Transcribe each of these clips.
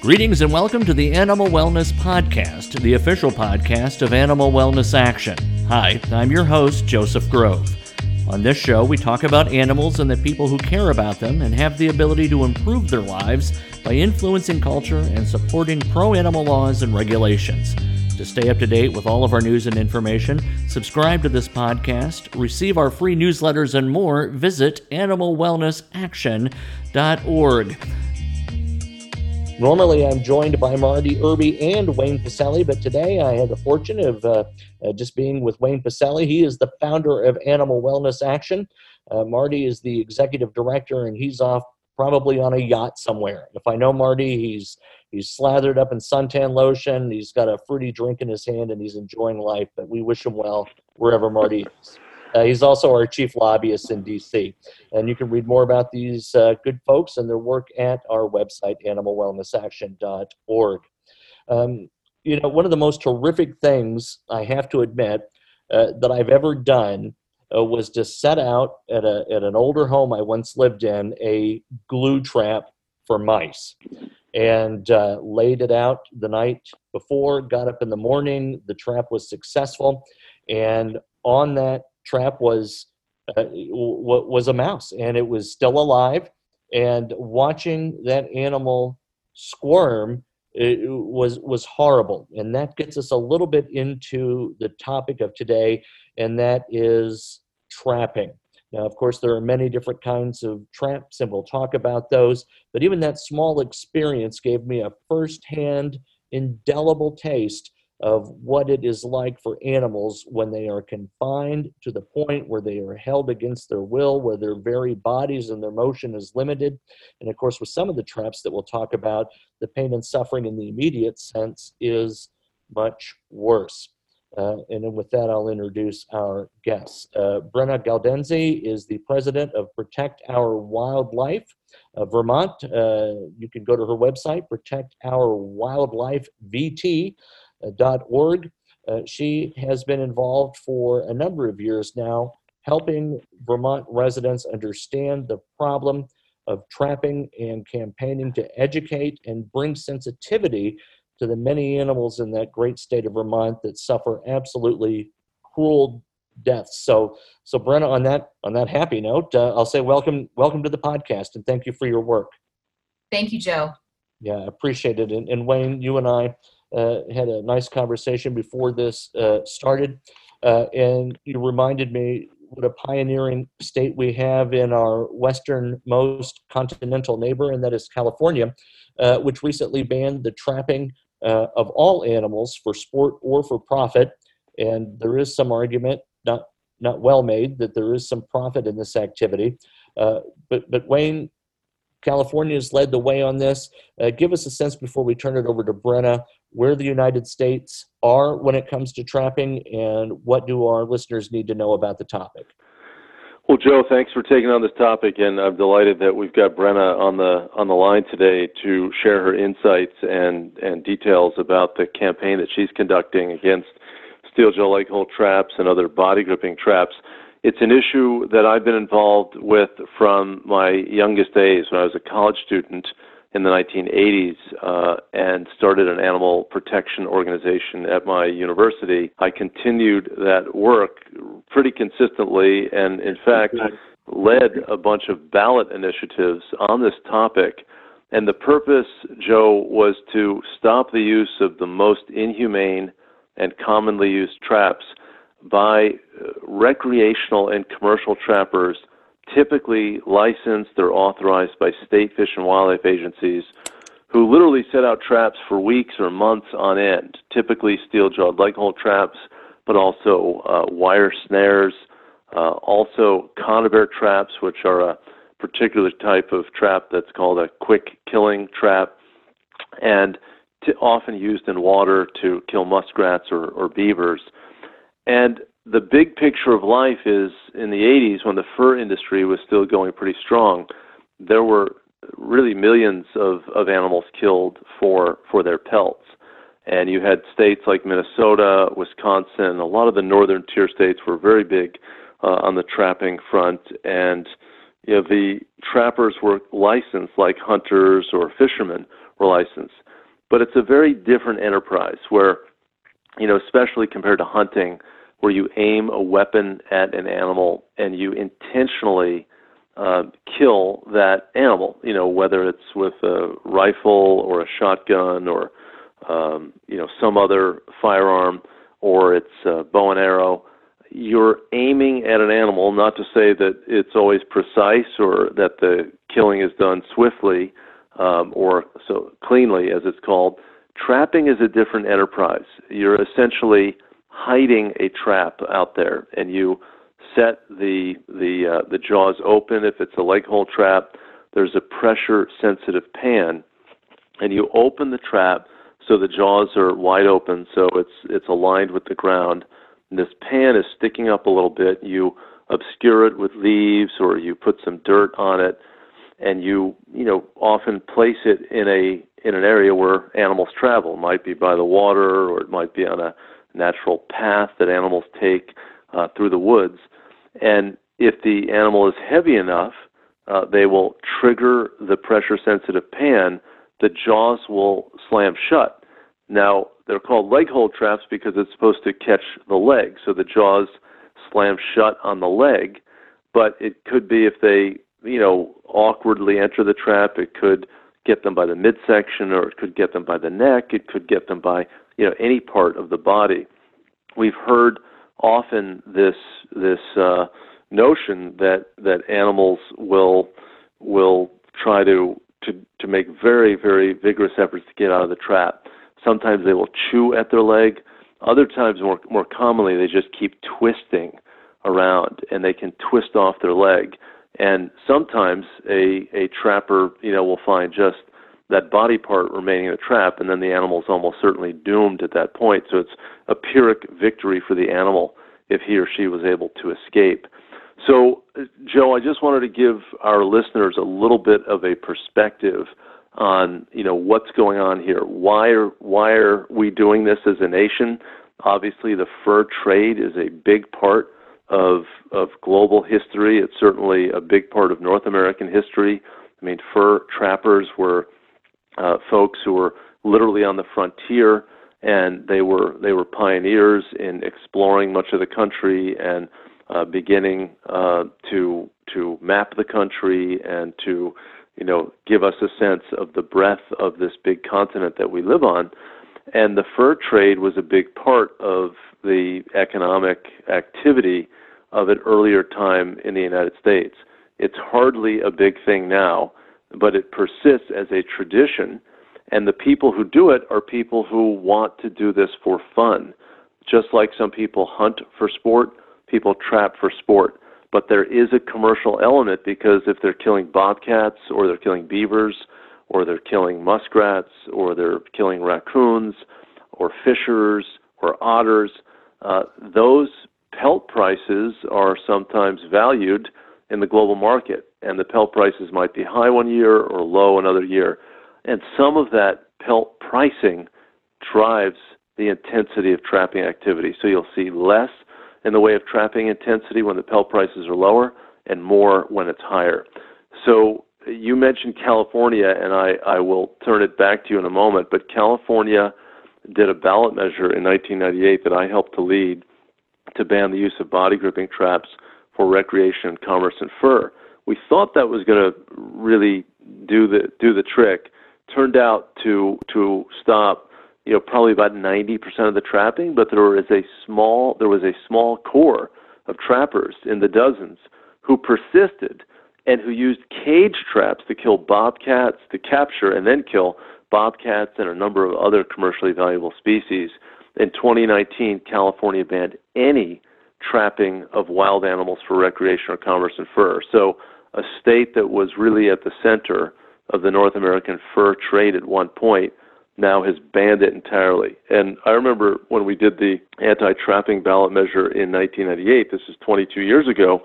Greetings and welcome to the Animal Wellness Podcast, the official podcast of Animal Wellness Action. Hi, I'm your host, Joseph Grove. On this show, we talk about animals and the people who care about them and have the ability to improve their lives by influencing culture and supporting pro animal laws and regulations. To stay up to date with all of our news and information, subscribe to this podcast, receive our free newsletters, and more, visit animalwellnessaction.org. Normally, I'm joined by Marty Irby and Wayne Pacelle, but today I had the fortune of uh, uh, just being with Wayne Pacelle. He is the founder of Animal Wellness Action. Uh, Marty is the executive director, and he's off probably on a yacht somewhere. If I know Marty, he's he's slathered up in suntan lotion. He's got a fruity drink in his hand, and he's enjoying life. But we wish him well wherever Marty is. Uh, he's also our chief lobbyist in DC. And you can read more about these uh, good folks and their work at our website, animalwellnessaction.org. Um, you know, one of the most horrific things I have to admit uh, that I've ever done uh, was to set out at, a, at an older home I once lived in a glue trap for mice and uh, laid it out the night before, got up in the morning, the trap was successful. And on that trap was uh, was a mouse, and it was still alive. And watching that animal squirm it was was horrible, and that gets us a little bit into the topic of today, and that is trapping. Now, of course, there are many different kinds of traps, and we'll talk about those. But even that small experience gave me a firsthand, indelible taste of what it is like for animals when they are confined to the point where they are held against their will, where their very bodies and their motion is limited. And of course, with some of the traps that we'll talk about, the pain and suffering in the immediate sense is much worse. Uh, and then with that, I'll introduce our guests. Uh, Brenna Galdenzi is the president of Protect Our Wildlife uh, Vermont. Uh, you can go to her website, Protect Our Wildlife VT org. Uh, she has been involved for a number of years now, helping Vermont residents understand the problem of trapping and campaigning to educate and bring sensitivity to the many animals in that great state of Vermont that suffer absolutely cruel deaths. So, so Brenna, on that on that happy note, uh, I'll say welcome welcome to the podcast and thank you for your work. Thank you, Joe. Yeah, appreciate it. And, and Wayne, you and I had a nice conversation before this uh, started, uh, and you reminded me what a pioneering state we have in our westernmost continental neighbor, and that is California, uh, which recently banned the trapping uh, of all animals for sport or for profit. And there is some argument, not not well made, that there is some profit in this activity. Uh, but but Wayne, California has led the way on this. Uh, give us a sense before we turn it over to Brenna where the United States are when it comes to trapping and what do our listeners need to know about the topic. Well, Joe, thanks for taking on this topic, and I'm delighted that we've got Brenna on the on the line today to share her insights and and details about the campaign that she's conducting against steel jaw leg hold traps and other body gripping traps. It's an issue that I've been involved with from my youngest days when I was a college student in the 1980s uh, and started an animal protection organization at my university. I continued that work pretty consistently and, in fact, led a bunch of ballot initiatives on this topic. And the purpose, Joe, was to stop the use of the most inhumane and commonly used traps by uh, recreational and commercial trappers, typically licensed or authorized by state fish and wildlife agencies, who literally set out traps for weeks or months on end, typically steel jawed leg hold traps, but also uh, wire snares, uh, also conibear traps, which are a particular type of trap that's called a quick killing trap, and t- often used in water to kill muskrats or, or beavers. And the big picture of life is in the 80s when the fur industry was still going pretty strong, there were really millions of, of animals killed for, for their pelts. And you had states like Minnesota, Wisconsin, a lot of the northern tier states were very big uh, on the trapping front. And you know, the trappers were licensed like hunters or fishermen or license. But it's a very different enterprise where, you know, especially compared to hunting, where you aim a weapon at an animal and you intentionally uh, kill that animal. You know, whether it's with a rifle or a shotgun or um, you know some other firearm or it's a bow and arrow. You're aiming at an animal. Not to say that it's always precise or that the killing is done swiftly um, or so cleanly, as it's called. Trapping is a different enterprise. You're essentially hiding a trap out there, and you set the the uh, the jaws open. If it's a leg hold trap, there's a pressure sensitive pan, and you open the trap so the jaws are wide open, so it's it's aligned with the ground. And this pan is sticking up a little bit. You obscure it with leaves, or you put some dirt on it, and you you know often place it in a in an area where animals travel. It might be by the water, or it might be on a natural path that animals take uh, through the woods. And if the animal is heavy enough, uh, they will trigger the pressure sensitive pan. The jaws will slam shut. Now, they're called leg hold traps because it's supposed to catch the leg. So the jaws slam shut on the leg. But it could be if they, you know, awkwardly enter the trap, it could get them by the midsection or it could get them by the neck. It could get them by, you know, any part of the body. We've heard often this this uh, notion that that animals will will try to to to make very very vigorous efforts to get out of the trap. Sometimes they will chew at their leg. Other times, more more commonly, they just keep twisting around, and they can twist off their leg. And sometimes a a trapper, you know, will find just that body part remaining in the trap, and then the animal is almost certainly doomed at that point. So it's a pyrrhic victory for the animal if he or she was able to escape. So, Joe, I just wanted to give our listeners a little bit of a perspective on you know what's going on here. Why are why are we doing this as a nation? Obviously, the fur trade is a big part of of global history. It's certainly a big part of North American history. I mean, fur trappers were uh, folks who were literally on the frontier, and they were they were pioneers in exploring much of the country and uh, beginning uh, to to map the country and to you know give us a sense of the breadth of this big continent that we live on. And the fur trade was a big part of the economic activity of an earlier time in the United States. It's hardly a big thing now, but it persists as a tradition. And the people who do it are people who want to do this for fun. Just like some people hunt for sport, people trap for sport. But there is a commercial element because if they're killing bobcats or they're killing beavers or they're killing muskrats or they're killing raccoons or fishers or otters, uh, those pelt prices are sometimes valued in the global market, and the pelt prices might be high one year or low another year. And some of that pelt pricing drives the intensity of trapping activity. So you'll see less in the way of trapping intensity when the pelt prices are lower and more when it's higher. So you mentioned California, and I, I will turn it back to you in a moment, but California did a ballot measure in 1998 that I helped to lead to ban the use of body gripping traps for recreation, and commerce, and fur. We thought that was going to really do the do the trick. Turned out to to stop, you know, probably about 90% of the trapping, but there was a small there was a small core of trappers in the dozens who persisted and who used cage traps to kill bobcats to capture and then kill bobcats and a number of other commercially valuable species. In 2019, California banned any trapping of wild animals for recreation or commerce and fur. So, a state that was really at the center of the North American fur trade at one point now has banned it entirely. And I remember when we did the anti trapping ballot measure in 1998, this is 22 years ago,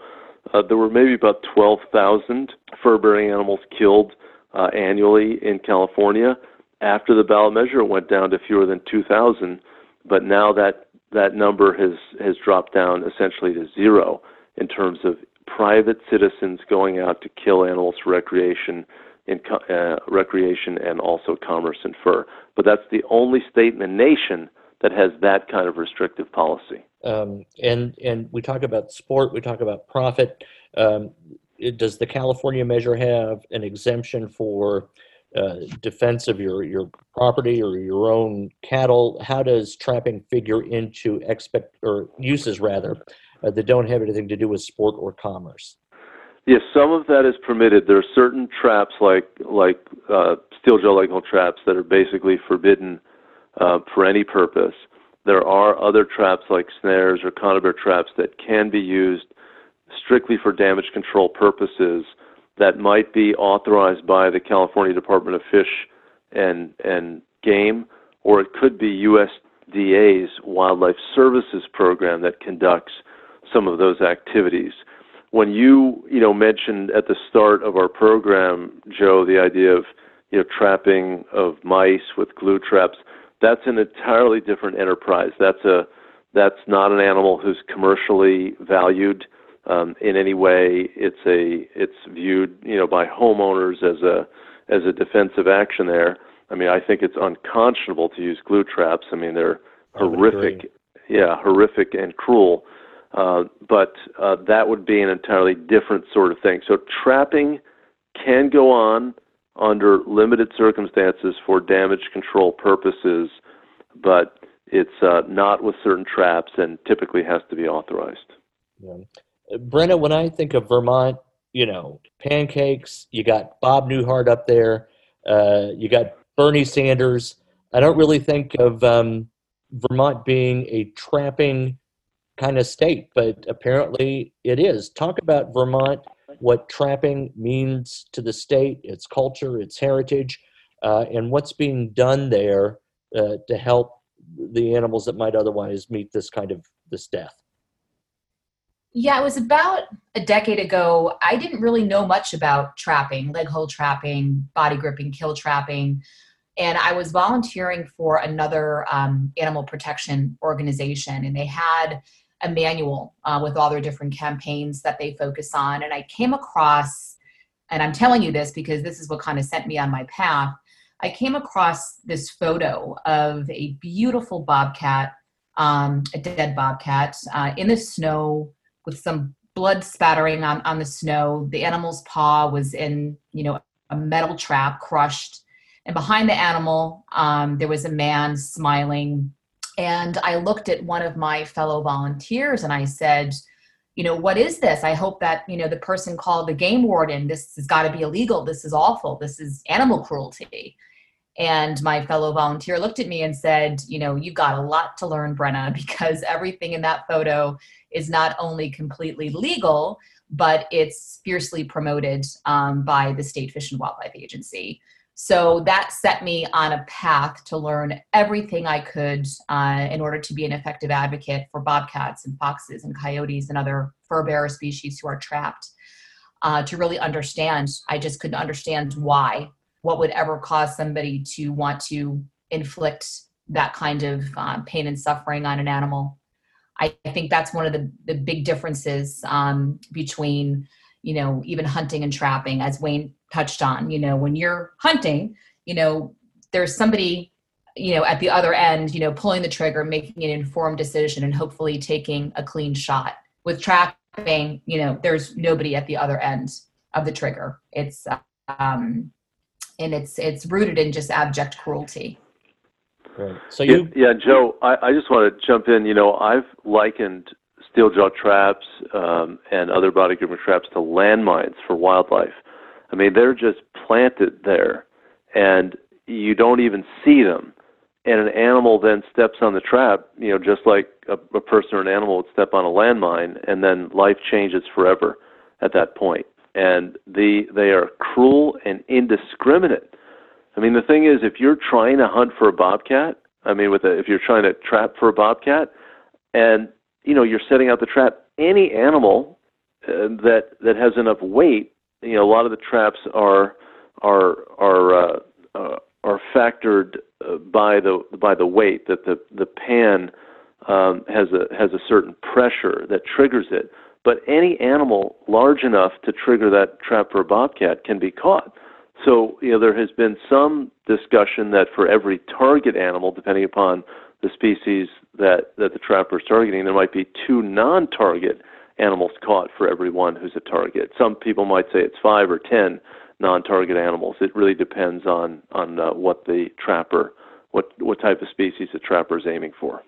uh, there were maybe about 12,000 fur bearing animals killed uh, annually in California. After the ballot measure, it went down to fewer than 2,000. But now that that number has has dropped down essentially to zero in terms of private citizens going out to kill animals for recreation in uh, recreation and also commerce and fur. But that's the only state in the nation that has that kind of restrictive policy. Um, and and we talk about sport, we talk about profit. Um, it, does the California measure have an exemption for uh, defense of your your property or your own cattle? How does trapping figure into expect or uses rather uh, that don't have anything to do with sport or commerce? Yes, some of that is permitted. There are certain traps like like uh, steel jaw leg hold traps that are basically forbidden uh, for any purpose. There are other traps like snares or conibear traps that can be used strictly for damage control purposes that might be authorized by the California Department of Fish and and Game, or it could be USDA's Wildlife Services program that conducts some of those activities when you you know mentioned at the start of our program, Joe, the idea of you know trapping of mice with glue traps, that's an entirely different enterprise. That's a that's not an animal who's commercially valued um, in any way. It's a it's viewed you know by homeowners as a as a defensive action there. I mean, I think it's unconscionable to use glue traps. I mean, they're horrific, yeah, horrific and cruel. Uh, but uh, that would be an entirely different sort of thing. So trapping can go on under limited circumstances for damage control purposes, but it's uh, not with certain traps and typically has to be authorized. Yeah. Brenna, when I think of Vermont, you know, pancakes, you got Bob Newhart up there, uh, you got Bernie Sanders. I don't really think of um, Vermont being a trapping kind of state, but apparently it is. Talk about Vermont, what trapping means to the state, its culture, its heritage, uh, and what's being done there uh, to help the animals that might otherwise meet this kind of this death. Yeah, it was about a decade ago. I didn't really know much about trapping, leg hold trapping, body gripping, kill trapping. And I was volunteering for another um, animal protection organization, and they had a manual uh, with all their different campaigns that they focus on. And I came across, and I'm telling you this because this is what kind of sent me on my path. I came across this photo of a beautiful bobcat, um, a dead bobcat, uh, in the snow with some blood spattering on, on the snow. The animal's paw was in, you know, a metal trap crushed. And behind the animal, um, there was a man smiling and I looked at one of my fellow volunteers and I said, you know, what is this? I hope that, you know, the person called the game warden, this has got to be illegal. This is awful. This is animal cruelty. And my fellow volunteer looked at me and said, you know, you've got a lot to learn, Brenna, because everything in that photo is not only completely legal, but it's fiercely promoted um, by the State Fish and Wildlife Agency. So that set me on a path to learn everything I could uh, in order to be an effective advocate for bobcats and foxes and coyotes and other fur bearer species who are trapped. Uh, to really understand, I just couldn't understand why. What would ever cause somebody to want to inflict that kind of uh, pain and suffering on an animal? I, think that's one of the, the big differences um, between, you know, even hunting and trapping, as Wayne touched on you know when you're hunting you know there's somebody you know at the other end you know pulling the trigger making an informed decision and hopefully taking a clean shot. With trapping you know there's nobody at the other end of the trigger. It's um and it's it's rooted in just abject cruelty right so you yeah, yeah joe I, I just want to jump in you know i've likened steel jaw traps um, and other body gripping traps to landmines for wildlife I mean, they're just planted there, and you don't even see them. And an animal then steps on the trap, you know, just like a, a person or an animal would step on a landmine, and then life changes forever at that point. And the they are cruel and indiscriminate. I mean, the thing is, if you're trying to hunt for a bobcat, I mean, with a, if you're trying to trap for a bobcat, and you know you're setting out the trap, any animal uh, that that has enough weight you know a lot of the traps are are are uh, uh, are factored uh, by the by the weight that the the pan um, has a has a certain pressure that triggers it. But any animal large enough to trigger that trap for a bobcat can be caught. So, you know, there has been some discussion that for every target animal, depending upon the species that, that the trapper is targeting, there might be two non target animals caught for every one who's a target. Some people might say it's five or ten non-target animals. It really depends on on uh, what the trapper, what what type of species the trapper is aiming for.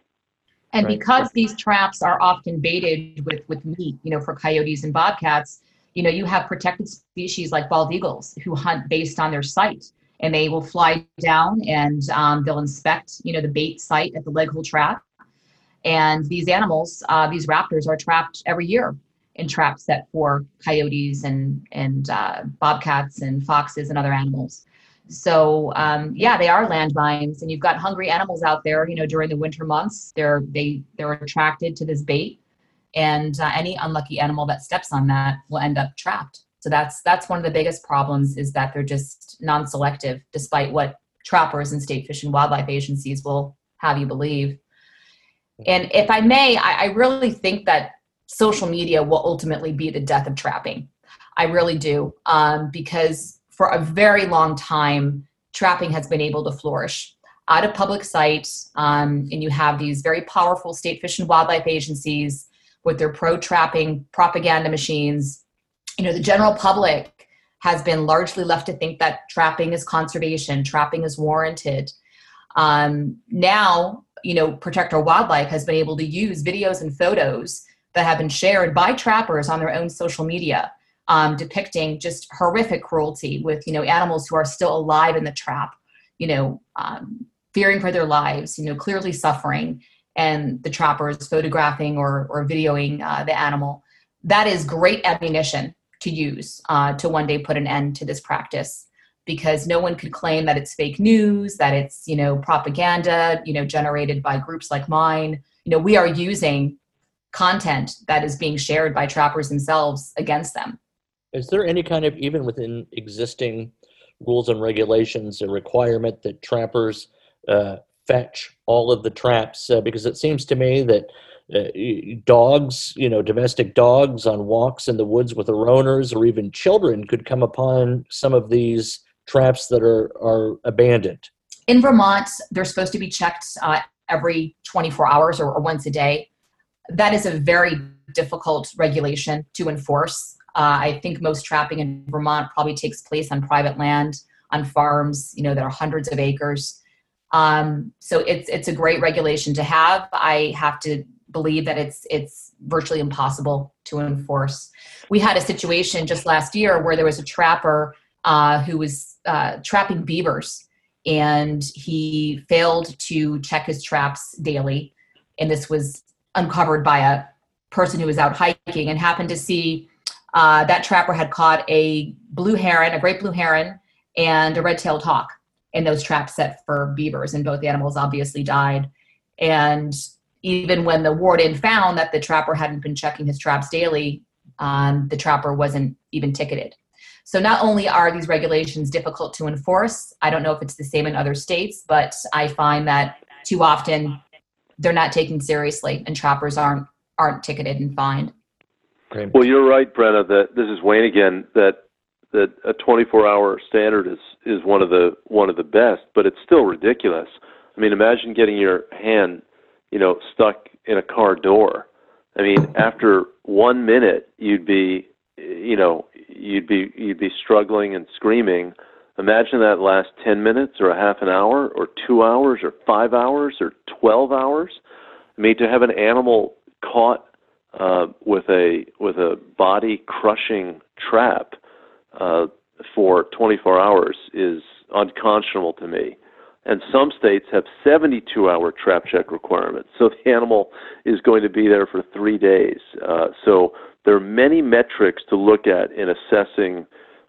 And right. because these traps are often baited with with meat, you know, for coyotes and bobcats, you know, you have protected species like bald eagles who hunt based on their sight, and they will fly down and um, they'll inspect, you know, the bait site at the leg hold trap, and these animals, uh, these raptors, are trapped every year in traps set for coyotes and and uh, bobcats and foxes and other animals. So um, yeah, they are landmines, and you've got hungry animals out there. You know, during the winter months, they're they they're attracted to this bait, and uh, any unlucky animal that steps on that will end up trapped. So that's that's one of the biggest problems is that they're just non-selective, despite what trappers and state fish and wildlife agencies will have you believe. And if I may, I, I really think that social media will ultimately be the death of trapping. I really do, um, because for a very long time, trapping has been able to flourish out of public sight, um, and you have these very powerful state fish and wildlife agencies with their pro-trapping propaganda machines. You know, the general public has been largely left to think that trapping is conservation, trapping is warranted. Um, now, you know, Protect Our Wildlife has been able to use videos and photos that have been shared by trappers on their own social media um, depicting just horrific cruelty with you know animals who are still alive in the trap you know um, fearing for their lives you know clearly suffering and the trappers photographing or, or videoing uh, the animal that is great ammunition to use uh, to one day put an end to this practice because no one could claim that it's fake news that it's you know propaganda you know generated by groups like mine you know we are using content that is being shared by trappers themselves against them. Is there any kind of, even within existing rules and regulations, a requirement that trappers uh, fetch all of the traps? Uh, because it seems to me that uh, dogs, you know, domestic dogs on walks in the woods with their owners, or even children, could come upon some of these traps that are are abandoned. In Vermont, they're supposed to be checked uh, every 24 hours or, or once a day that is a very difficult regulation to enforce. Uh, I think most trapping in Vermont probably takes place on private land, on farms, you know, that are hundreds of acres. Um, so it's it's a great regulation to have. I have to believe that it's it's virtually impossible to enforce. We had a situation just last year where there was a trapper uh, who was uh, trapping beavers, and he failed to check his traps daily. And this was uncovered by a person who was out hiking and happened to see uh, that trapper had caught a blue heron, a great blue heron, and a red-tailed hawk in those traps set for beavers, and both animals obviously died. And even when the warden found that the trapper hadn't been checking his traps daily, um, the trapper wasn't even ticketed. So not only are these regulations difficult to enforce, I don't know if it's the same in other states, but I find that too often they're not taken seriously and trappers aren't aren't ticketed and fined. Well, you're right, Brenna. That this is Wayne again. That that a 24-hour standard is is one of the one of the best, but it's still ridiculous. I mean, imagine getting your hand, you know, stuck in a car door. I mean, after one minute, you'd be, you know, you'd be you'd be struggling and screaming Imagine that last 10 minutes or a half an hour or two hours or five hours or 12 hours. I mean, to have an animal caught uh, with a with a body crushing trap uh, for 24 hours is unconscionable to me. And some states have 72 hour trap check requirements. So the animal is going to be there for three days. Uh, so there are many metrics to look at in assessing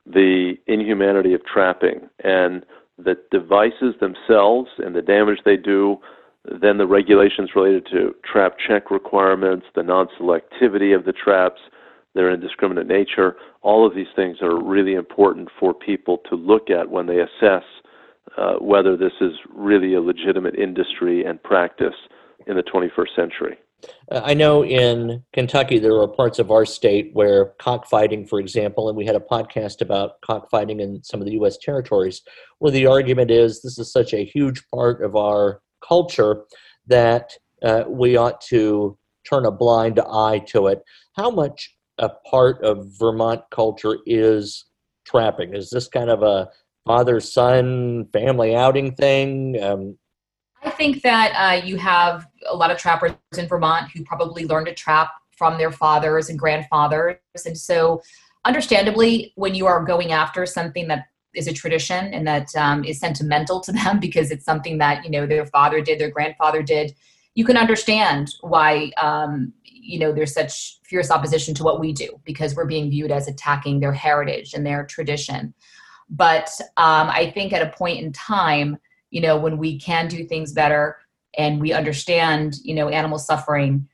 the inhumanity of trapping and the devices themselves and the damage they do, then the regulations related to trap check requirements, the non selectivity of the traps, their indiscriminate nature, all of these things are really important for people to look at when they assess uh, whether this is really a legitimate industry and practice in the 21st century. Uh, I know in Kentucky there are parts of our state where cockfighting, for example, and we had a podcast about cockfighting in some of the U.S. territories, where the argument is this is such a huge part of our culture that uh, we ought to turn a blind eye to it. How much a part of Vermont culture is trapping? Is this kind of a father son family outing thing? Um, I think that uh, you have a lot of trappers in Vermont who probably learned to trap from their fathers and grandfathers. And so, understandably, when you are going after something that is a tradition and that um, is sentimental to them because it's something that you know their father did, their grandfather did, you can understand why um, you know there's such fierce opposition to what we do because we're being viewed as attacking their heritage and their tradition. But um, I think at a point in time you know when we can do things better and we understand you know animal suffering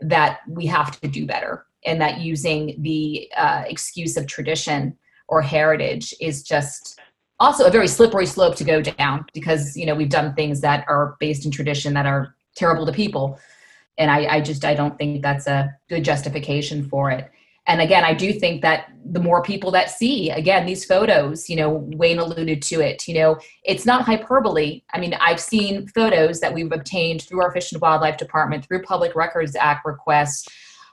that we have to do better and that using the uh, excuse of tradition or heritage is just also a very slippery slope to go down because you know we've done things that are based in tradition that are terrible to people and I, I just i don't think that's a good justification for it. And again i do think that the more people that see again these photos you know wayne alluded to it you know it's not hyperbole. I mean i've seen photos that we've obtained through our fish and wildlife department through public records act requests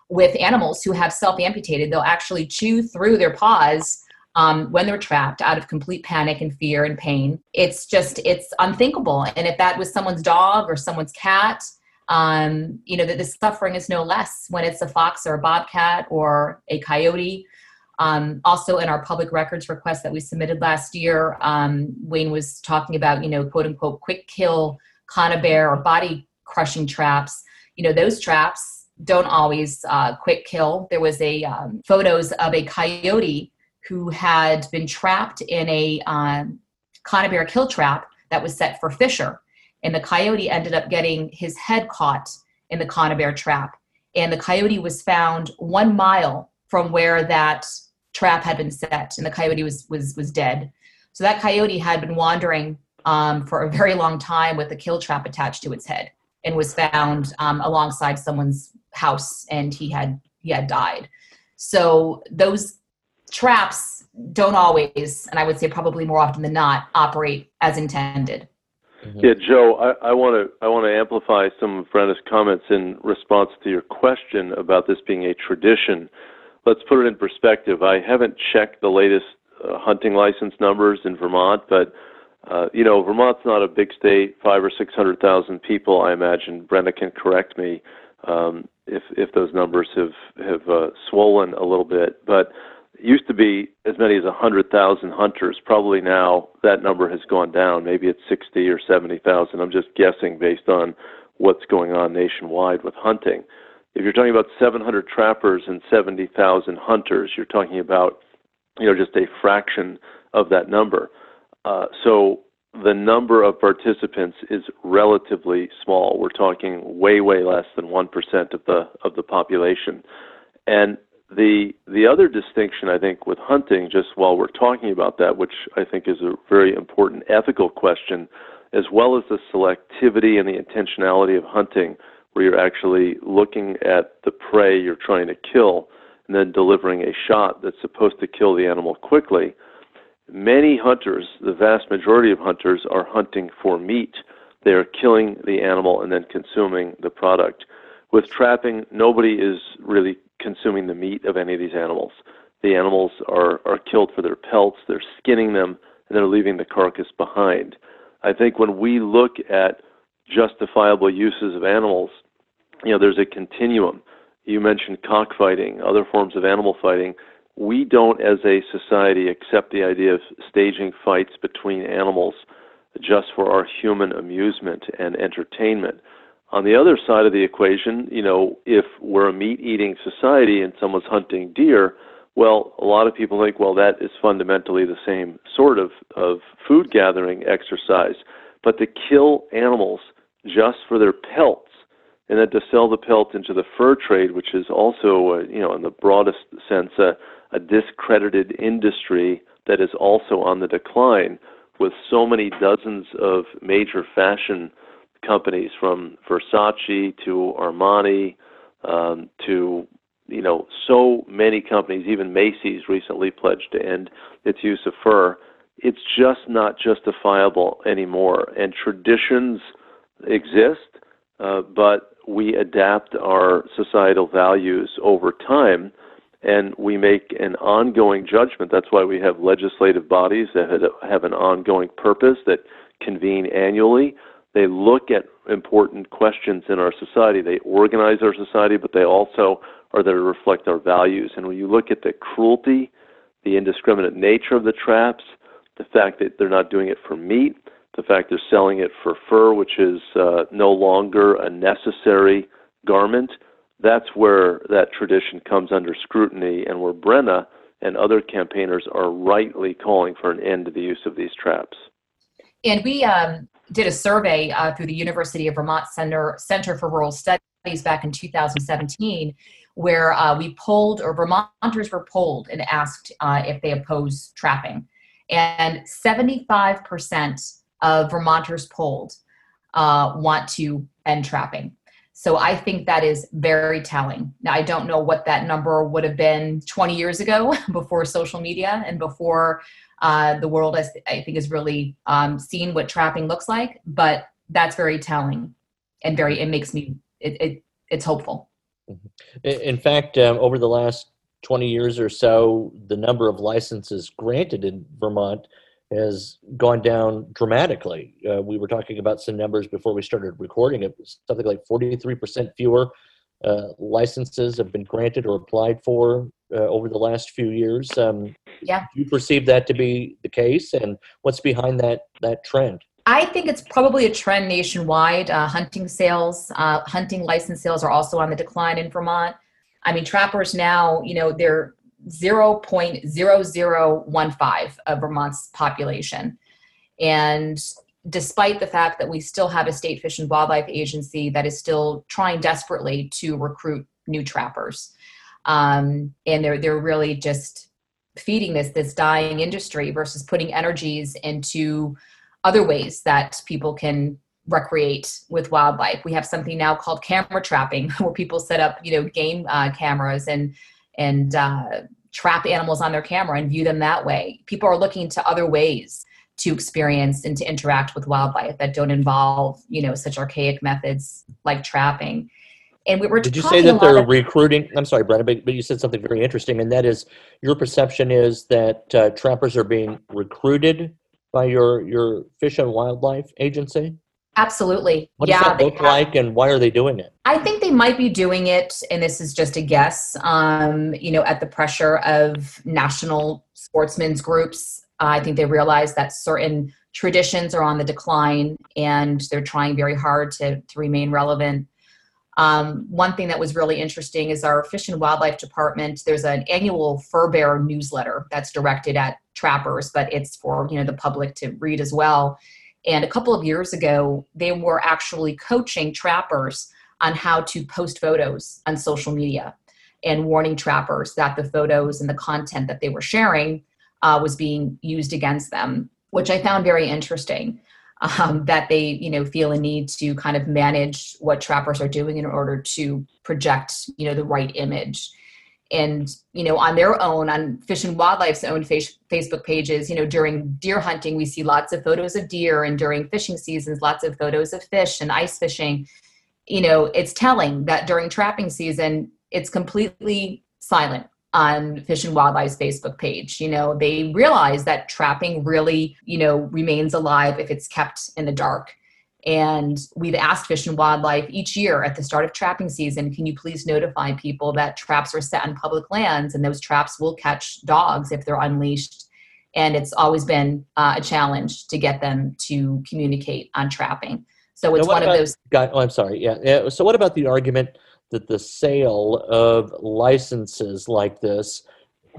with animals who have self-amputated. They'll actually chew through their paws um, when they're trapped out of complete panic and fear and pain. It's just it's unthinkable. And if that was someone's dog or someone's cat um, you know that the suffering is no less when it's a fox or a bobcat or a coyote. Um, also in our public records request that we submitted last year um, wayne was talking about you know quote unquote quick kill conibear or body crushing traps. You know those traps don't always uh, quick kill. There was a um, photos of a coyote who had been trapped in a um, conibear kill trap that was set for fisher and the coyote ended up getting his head caught in the conibear trap. And the coyote was found one mile from where that trap had been set, and the coyote was was was dead. So that coyote had been wandering um, for a very long time with a kill trap attached to its head, and was found um, alongside someone's house, and he had he had died. So those traps don't always, and I would say probably more often than not, operate as intended. Mm-hmm. Yeah, Joe, I want to I want to amplify some of Brenna's comments in response to your question about this being a tradition. Let's put it in perspective. I haven't checked the latest uh, hunting license numbers in Vermont, but uh, you know, Vermont's not a big state, five or six hundred thousand people. I imagine Brenna can correct me um, if if those numbers have have uh, swollen a little bit, but used to be as many as 100,000 hunters. Probably now that number has gone down. Maybe it's 60 or 70,000. I'm just guessing based on what's going on nationwide with hunting. If you're talking about 700 trappers and 70,000 hunters, you're talking about you know just a fraction of that number. Uh, so the number of participants is relatively small. We're talking way, way less than one percent of the of the population, and the the other distinction I think with hunting, just while we're talking about that, which I think is a very important ethical question, as well as the selectivity and the intentionality of hunting, where you're actually looking at the prey you're trying to kill and then delivering a shot that's supposed to kill the animal quickly. Many hunters, the vast majority of hunters, are hunting for meat. They are killing the animal and then consuming the product. With trapping, nobody is really consuming the meat of any of these animals. The animals are, are killed for their pelts, they're skinning them, and they're leaving the carcass behind. I think when we look at justifiable uses of animals, you know, there's a continuum. You mentioned cockfighting, other forms of animal fighting. We don't, as a society, accept the idea of staging fights between animals just for our human amusement and entertainment. On the other side of the equation, you know, if we're a meat eating society and someone's hunting deer, well, a lot of people think, well, that is fundamentally the same sort of, of food gathering exercise. But to kill animals just for their pelts and then to sell the pelt into the fur trade, which is also, uh, you know, in the broadest sense, a, a discredited industry that is also on the decline with so many dozens of major fashion companies from Versace to Armani um, to you know so many companies. Even Macy's recently pledged to end its use of fur. It's just not justifiable anymore, and traditions exist, uh, but we adapt our societal values over time and we make an ongoing judgment. That's why we have legislative bodies that have an ongoing purpose that convene annually. They look at important questions in our society. They organize our society, but they also are there to reflect our values. And when you look at the cruelty, the indiscriminate nature of the traps, the fact that they're not doing it for meat, the fact they're selling it for fur, which is uh, no longer a necessary garment, that's where that tradition comes under scrutiny and where Brenna and other campaigners are rightly calling for an end to the use of these traps. And we um, did a survey uh, through the University of Vermont Center, Center for Rural Studies back in 2017 where uh, we polled, or Vermonters were polled and asked uh, if they oppose trapping. And 75% of Vermonters polled uh, want to end trapping. So I think that is very telling. Now, I don't know what that number would have been 20 years ago before social media and before uh, the world, I think, has really um, seen what trapping looks like, but that's very telling and very, it makes me, it, it it's hopeful. Mm-hmm. In fact, um, over the last 20 years or so, the number of licenses granted in Vermont has gone down dramatically. Uh, we were talking about some numbers before we started recording. It was something like 43% fewer uh, licenses have been granted or applied for uh, over the last few years. Um, yeah. Do you perceive that to be the case, and what's behind that that trend? I think it's probably a trend nationwide. Uh, hunting sales, uh, hunting license sales are also on the decline in Vermont. I mean, trappers now, you know, they're 0.0015 of Vermont's population. And despite the fact that we still have a state fish and wildlife agency that is still trying desperately to recruit new trappers. Um, and they're, they're really just feeding this, this dying industry versus putting energies into other ways that people can recreate with wildlife. We have something now called camera trapping where people set up, you know, game uh, cameras and and uh, trap animals on their camera and view them that way. People are looking to other ways to experience and to interact with wildlife that don't involve, you know, such archaic methods like trapping. And we were Did you say that they're of- recruiting? I'm sorry, Brenna, but, but you said something very interesting, and that is your perception is that uh, trappers are being recruited by your your fish and wildlife agency. Absolutely. What does that look like and why are they doing it? I think they might be doing it, and this is just a guess, um, you know, at the pressure of national sportsmen's groups. Uh, I think they realize that certain traditions are on the decline and they're trying very hard to, to remain relevant. Um, one thing that was really interesting is our Fish and Wildlife Department. There's an annual fur bear newsletter that's directed at trappers, but it's for you know the public to read as well and a couple of years ago, they were actually coaching trappers on how to post photos on social media and warning trappers that the photos and the content that they were sharing uh, was being used against them, which I found very interesting. Um, that they, you know, feel a need to kind of manage what trappers are doing in order to project, you know, the right image and you know on their own on fish and wildlife's own facebook pages you know during deer hunting we see lots of photos of deer and during fishing seasons lots of photos of fish and ice fishing. You know it's telling that during trapping season it's completely silent on fish and wildlife's facebook page. You know they realize that trapping really you know remains alive if it's kept in the dark and we've asked Fish and Wildlife each year at the start of trapping season can you please notify people that traps are set on public lands and those traps will catch dogs if they're unleashed? And it's always been uh, a challenge to get them to communicate on trapping. So it's one about, of those. God, oh, I'm sorry. Yeah. yeah. So, what about the argument that the sale of licenses like this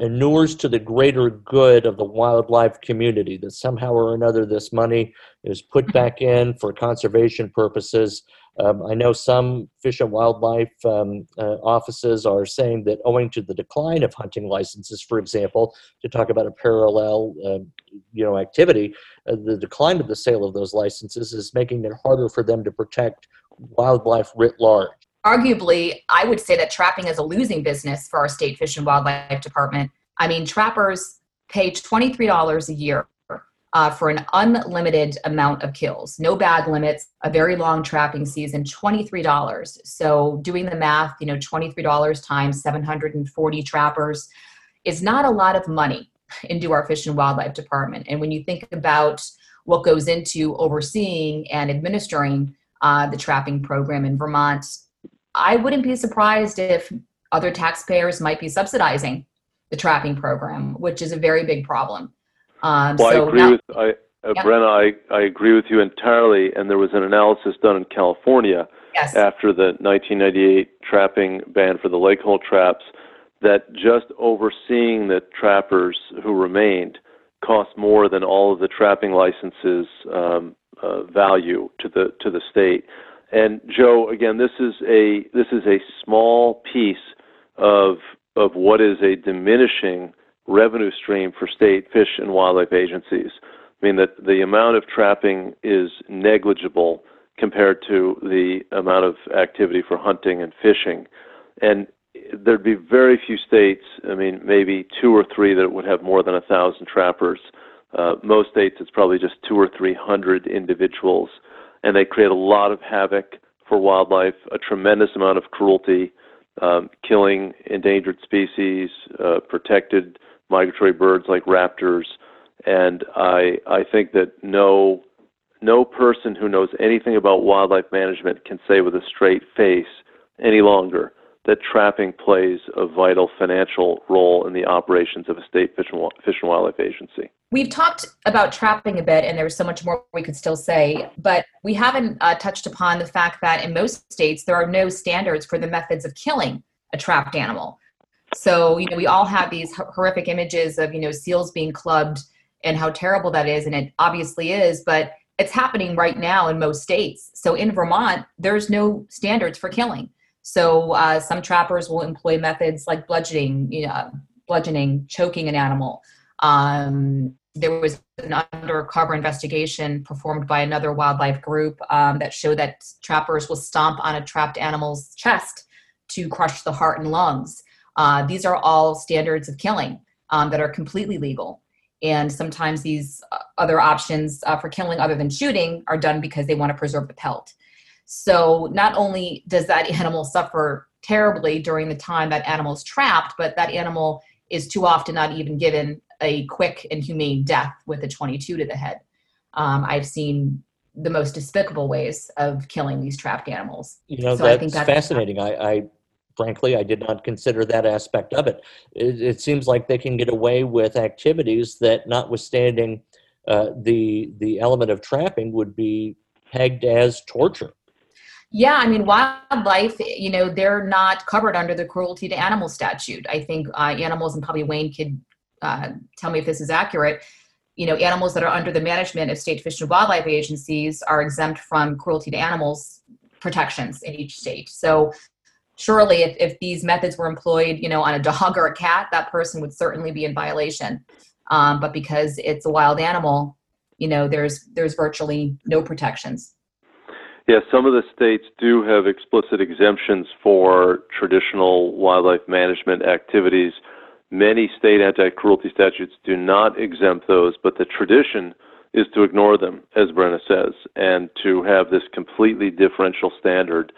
inures to the greater good of the wildlife community, that somehow or another this money is put mm-hmm. back in for conservation purposes Um, I know some fish and wildlife um, uh, offices are saying that owing to the decline of hunting licenses, for example, to talk about a parallel, uh, you know, activity, uh, the decline of the sale of those licenses is making it harder for them to protect wildlife writ large. Arguably, I would say that trapping is a losing business for our state fish and wildlife department. I mean, trappers pay $23 a year uh, for an unlimited amount of kills, no bag limits, a very long trapping season, $23. So doing the math, you know, $23 times 740 trappers is not a lot of money into our fish and wildlife department. And when you think about what goes into overseeing and administering uh, the trapping program in Vermont, I wouldn't be surprised if other taxpayers might be subsidizing the trapping program, which is a very big problem. Um, well, so I agree now, with I, uh, yeah. Brenna. I, I agree with you entirely. And there was an analysis done in California yes. after the 1998 trapping ban for the leg hold traps that just overseeing the trappers who remained cost more than all of the trapping licenses um, uh, value to the to the state. And Joe, again, this is a this is a small piece of of what is a diminishing revenue stream for state fish and wildlife agencies. I mean that the amount of trapping is negligible compared to the amount of activity for hunting and fishing. And there'd be very few states, I mean, maybe two or three that would have more than a thousand trappers. Uh, most states, it's probably just two or three hundred individuals, and they create a lot of havoc for wildlife, a tremendous amount of cruelty, um, killing endangered species, uh, protected migratory birds like raptors, and I I think that no no person who knows anything about wildlife management can say with a straight face any longer that trapping plays a vital financial role in the operations of a state fish and, fish and wildlife agency. We've talked about trapping a bit, and there's so much more we could still say, but we haven't uh, touched upon the fact that in most states there are no standards for the methods of killing a trapped animal. So, you know, we all have these horrific images of, you know, seals being clubbed and how terrible that is. And it obviously is, but it's happening right now in most states. So in Vermont, there's no standards for killing. So uh, some trappers will employ methods like bludgeoning, you know, bludgeoning, choking an animal. Um, there was an undercover investigation performed by another wildlife group um, that showed that trappers will stomp on a trapped animal's chest to crush the heart and lungs. Uh, these are all standards of killing um, that are completely legal. And sometimes these uh, other options uh, for killing, other than shooting, are done because they want to preserve the pelt. So not only does that animal suffer terribly during the time that animal is trapped, but that animal is too often not even given a quick and humane death with a 22 to the head. Um, I've seen the most despicable ways of killing these trapped animals. You know, so that's, I think that's fascinating. I, I frankly, I did not consider that aspect of it. It, it seems like they can get away with activities that, notwithstanding uh, the the element of trapping, would be pegged as torture. Yeah, I mean, wildlife, you know, they're not covered under the cruelty to animal statute. I think uh, animals, and probably Wayne could uh, tell me if this is accurate. You know, animals that are under the management of state fish and wildlife agencies are exempt from cruelty to animals protections in each state. So surely if, if these methods were employed you know on a dog or a cat that person would certainly be in violation um, but because it's a wild animal you know there's there's virtually no protections yeah some of the states do have explicit exemptions for traditional wildlife management activities many state anti-cruelty statutes do not exempt those but the tradition is to ignore them as brenna says and to have this completely differential standard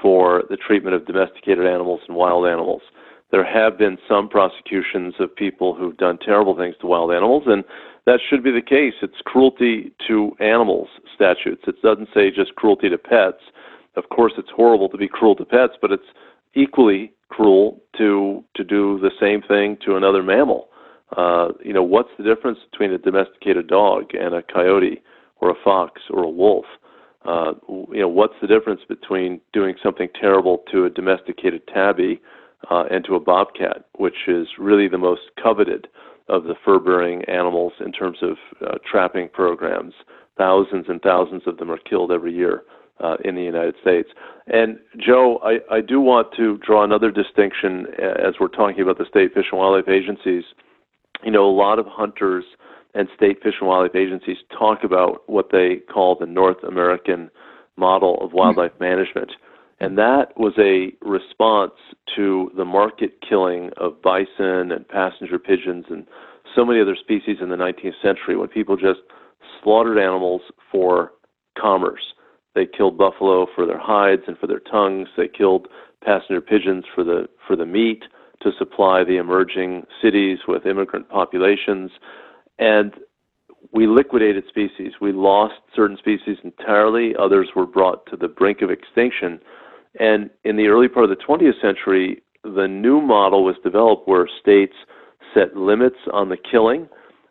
for the treatment of domesticated animals and wild animals. There have been some prosecutions of people who've done terrible things to wild animals, and that should be the case. It's cruelty to animals statutes. It doesn't say just cruelty to pets. Of course, it's horrible to be cruel to pets, but it's equally cruel to to do the same thing to another mammal. Uh, you know, what's the difference between a domesticated dog and a coyote or a fox or a wolf? uh, you know, what's the difference between doing something terrible to a domesticated tabby uh, and to a bobcat, which is really the most coveted of the fur-bearing animals in terms of uh, trapping programs. Thousands and thousands of them are killed every year uh, in the United States. And Joe, I, I do want to draw another distinction as we're talking about the state fish and wildlife agencies. You know, a lot of hunters and state fish and wildlife agencies talk about what they call the North American model of wildlife management. And that was a response to the market killing of bison and passenger pigeons and so many other species in the 19th century when people just slaughtered animals for commerce. They killed buffalo for their hides and for their tongues. They killed passenger pigeons for the for the meat to supply the emerging cities with immigrant populations. And we liquidated species. We lost certain species entirely. Others were brought to the brink of extinction. And in the early part of the 20th century, the new model was developed where states set limits on the killing.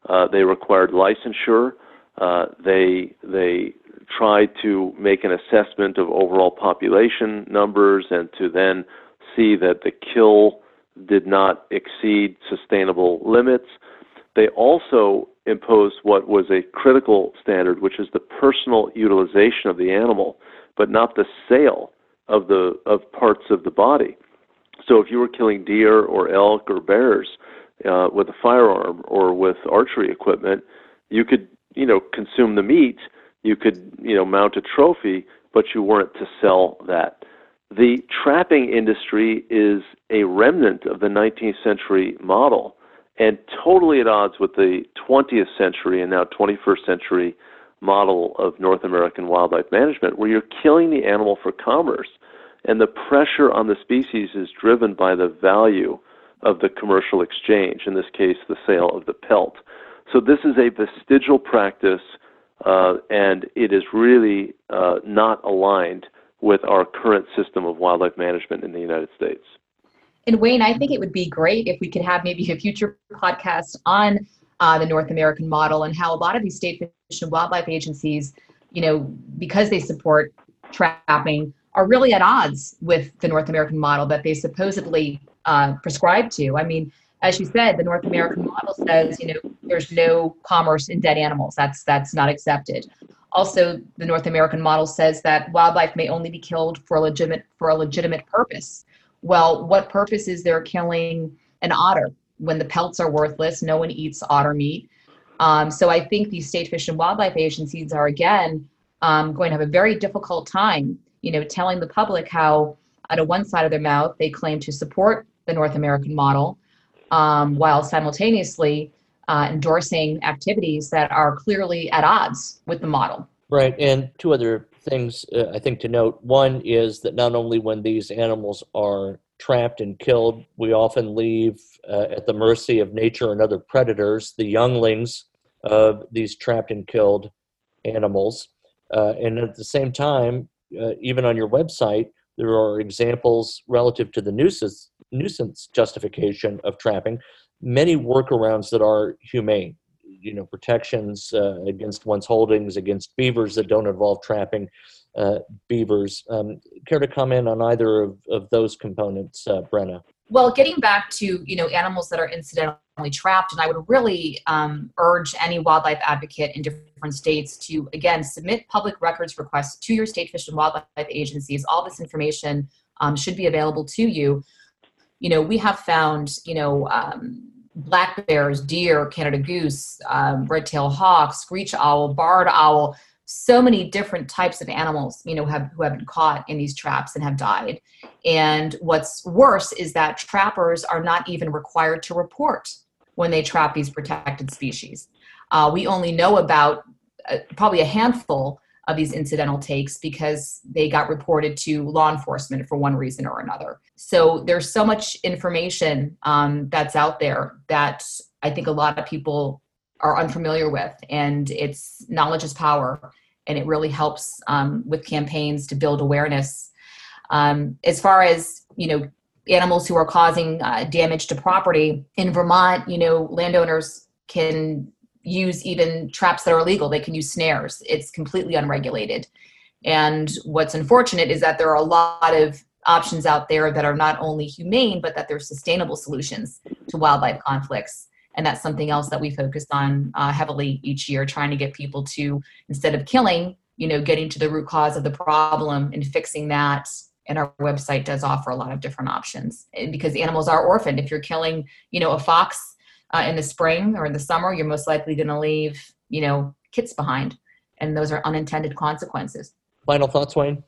Uh, they required licensure. Uh, they they tried to make an assessment of overall population numbers and to then see that the kill did not exceed sustainable limits. They also imposed what was a critical standard, which is the personal utilization of the animal, but not the sale of the of parts of the body. So if you were killing deer or elk or bears uh, with a firearm or with archery equipment, you could you know consume the meat you could you know mount a trophy, but you weren't to sell that. The trapping industry is a remnant of the 19th century model and totally at odds with the 20th century and now 21st century model of North American wildlife management, where you're killing the animal for commerce. And the pressure on the species is driven by the value of the commercial exchange, in this case, the sale of the pelt. So, this is a vestigial practice uh, and it is really uh, not aligned with our current system of wildlife management in the United States. And Wayne, I think it would be great if we could have maybe a future podcast on uh, the North American model and how a lot of these state and wildlife agencies, you know, because they support trapping, are really at odds with the North American model that they supposedly uh, prescribe to. I mean, as you said, the North American model says, you know, there's no commerce in dead animals. That's that's not accepted. Also, the North American model says that wildlife may only be killed for a legitimate for a legitimate purpose. Well, what purpose is there killing an otter when the pelts are worthless? No one eats otter meat. Um, so I think these state fish and wildlife agencies are again um, going to have a very difficult time, you know, telling the public how out of one side of their mouth they claim to support the North American model, um, while simultaneously uh, endorsing activities that are clearly at odds with the model. Right. And two other things uh, I think to note. One is that not only when these animals are trapped and killed, we often leave uh, at the mercy of nature and other predators the younglings of these trapped and killed animals. Uh, and at the same time, uh, even on your website, there are examples relative to the nuisance nuisance justification of trapping, many workarounds that are humane. You know, protections uh, against one's holdings, against beavers that don't involve trapping uh, beavers. Um, care to comment on either of, of those components, uh, Brenna? Well, getting back to you know animals that are incidentally trapped, and I would really um, urge any wildlife advocate in different states to again submit public records requests to your state fish and wildlife agencies. All this information um, should be available to you you know, we have found, you know, um, black bears, deer, Canada goose, um, red-tailed hawk, screech owl, barred owl, so many different types of animals, you know, have who have been caught in these traps and have died. And what's worse is that trappers are not even required to report when they trap these protected species. Uh, we only know about uh, probably a handful of these incidental takes because they got reported to law enforcement for one reason or another. So there's so much information um, that's out there that I think a lot of people are unfamiliar with, and it's knowledge is power, and it really helps um, with campaigns to build awareness. Um, as far as you know, animals who are causing uh, damage to property in Vermont, you know, landowners can use even traps that are illegal. They can use snares. It's completely unregulated. And what's unfortunate is that there are a lot of options out there that are not only humane, but that they're sustainable solutions to wildlife conflicts. And that's something else that we focus on uh, heavily each year, trying to get people to, instead of killing, you know, getting to the root cause of the problem and fixing that. And our website does offer a lot of different options and because animals are orphaned. If you're killing, you know, a fox uh, in the spring or in the summer, you're most likely going to leave, you know, kits behind, and those are unintended consequences. Final thoughts, Wayne?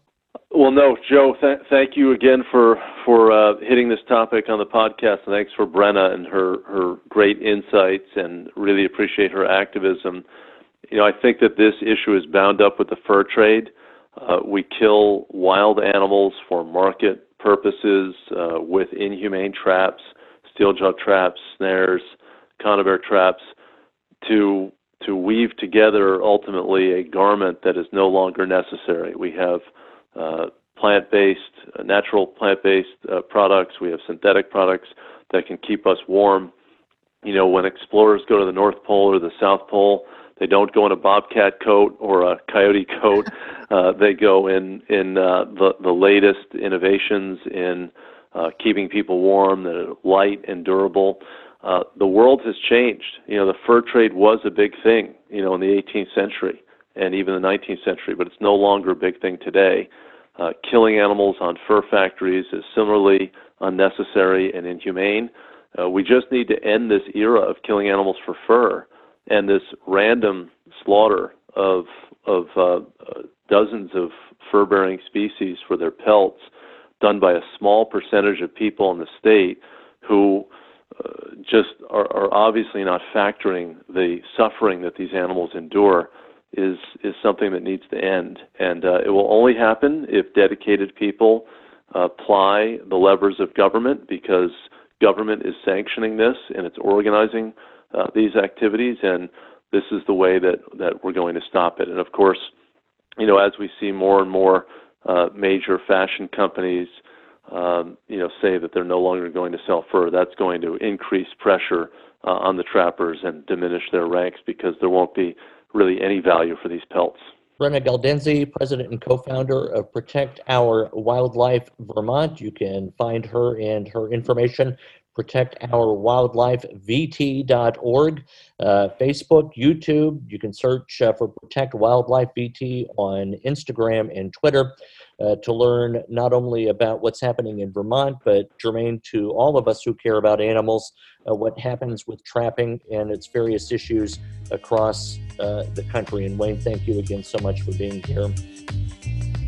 Well, no, Joe. Th- thank you again for for uh, hitting this topic on the podcast, and thanks for Brenna and her her great insights, and really appreciate her activism. You know, I think that this issue is bound up with the fur trade. Uh, we kill wild animals for market purposes uh, with inhumane traps, steel jaw traps, snares, conibear traps, to to weave together ultimately a garment that is no longer necessary. We have uh, plant-based, uh, natural plant-based uh, products. We have synthetic products that can keep us warm. You know, when explorers go to the North Pole or the South Pole, they don't go in a bobcat coat or a coyote coat. Uh, they go in in uh, the the latest innovations in uh, keeping people warm, that are light and durable. Uh, the world has changed. You know, the fur trade was a big thing, you know, in the 18th century and even the 19th century, but it's no longer a big thing today. Uh, killing animals on fur factories is similarly unnecessary and inhumane. Uh, we just need to end this era of killing animals for fur and this random slaughter of of uh, dozens of fur-bearing species for their pelts, done by a small percentage of people in the state who uh, just are, are obviously not factoring the suffering that these animals endure is is something that needs to end, and uh, it will only happen if dedicated people apply the levers of government because government is sanctioning this and it's organizing uh, these activities, and this is the way that that we're going to stop it. And of course, you know, as we see more and more uh, major fashion companies um, you know, say that they're no longer going to sell fur, that's going to increase pressure uh, on the trappers and diminish their ranks because there won't be really any value for these pelts. Brenna Galdenzi, president and co-founder of Protect Our Wildlife Vermont. You can find her and her information protectourwildlifevt.org, uh, Facebook, YouTube. You can search uh, for Protect Wildlife VT on Instagram and Twitter uh, to learn not only about what's happening in Vermont, but germane to all of us who care about animals, uh, what happens with trapping and its various issues across uh, the country. And Wayne, thank you again so much for being here.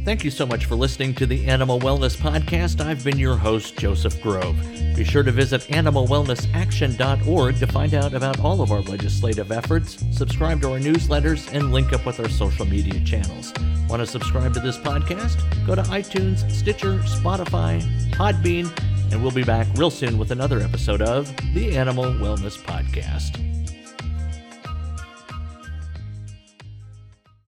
Thank you so much for listening to the Animal Wellness Podcast. I've been your host, Joseph Grove. Be sure to visit animalwellnessaction.org to find out about all of our legislative efforts, subscribe to our newsletters, and link up with our social media channels. Want to subscribe to this podcast? Go to iTunes, Stitcher, Spotify, Podbean, and we'll be back real soon with another episode of the Animal Wellness Podcast.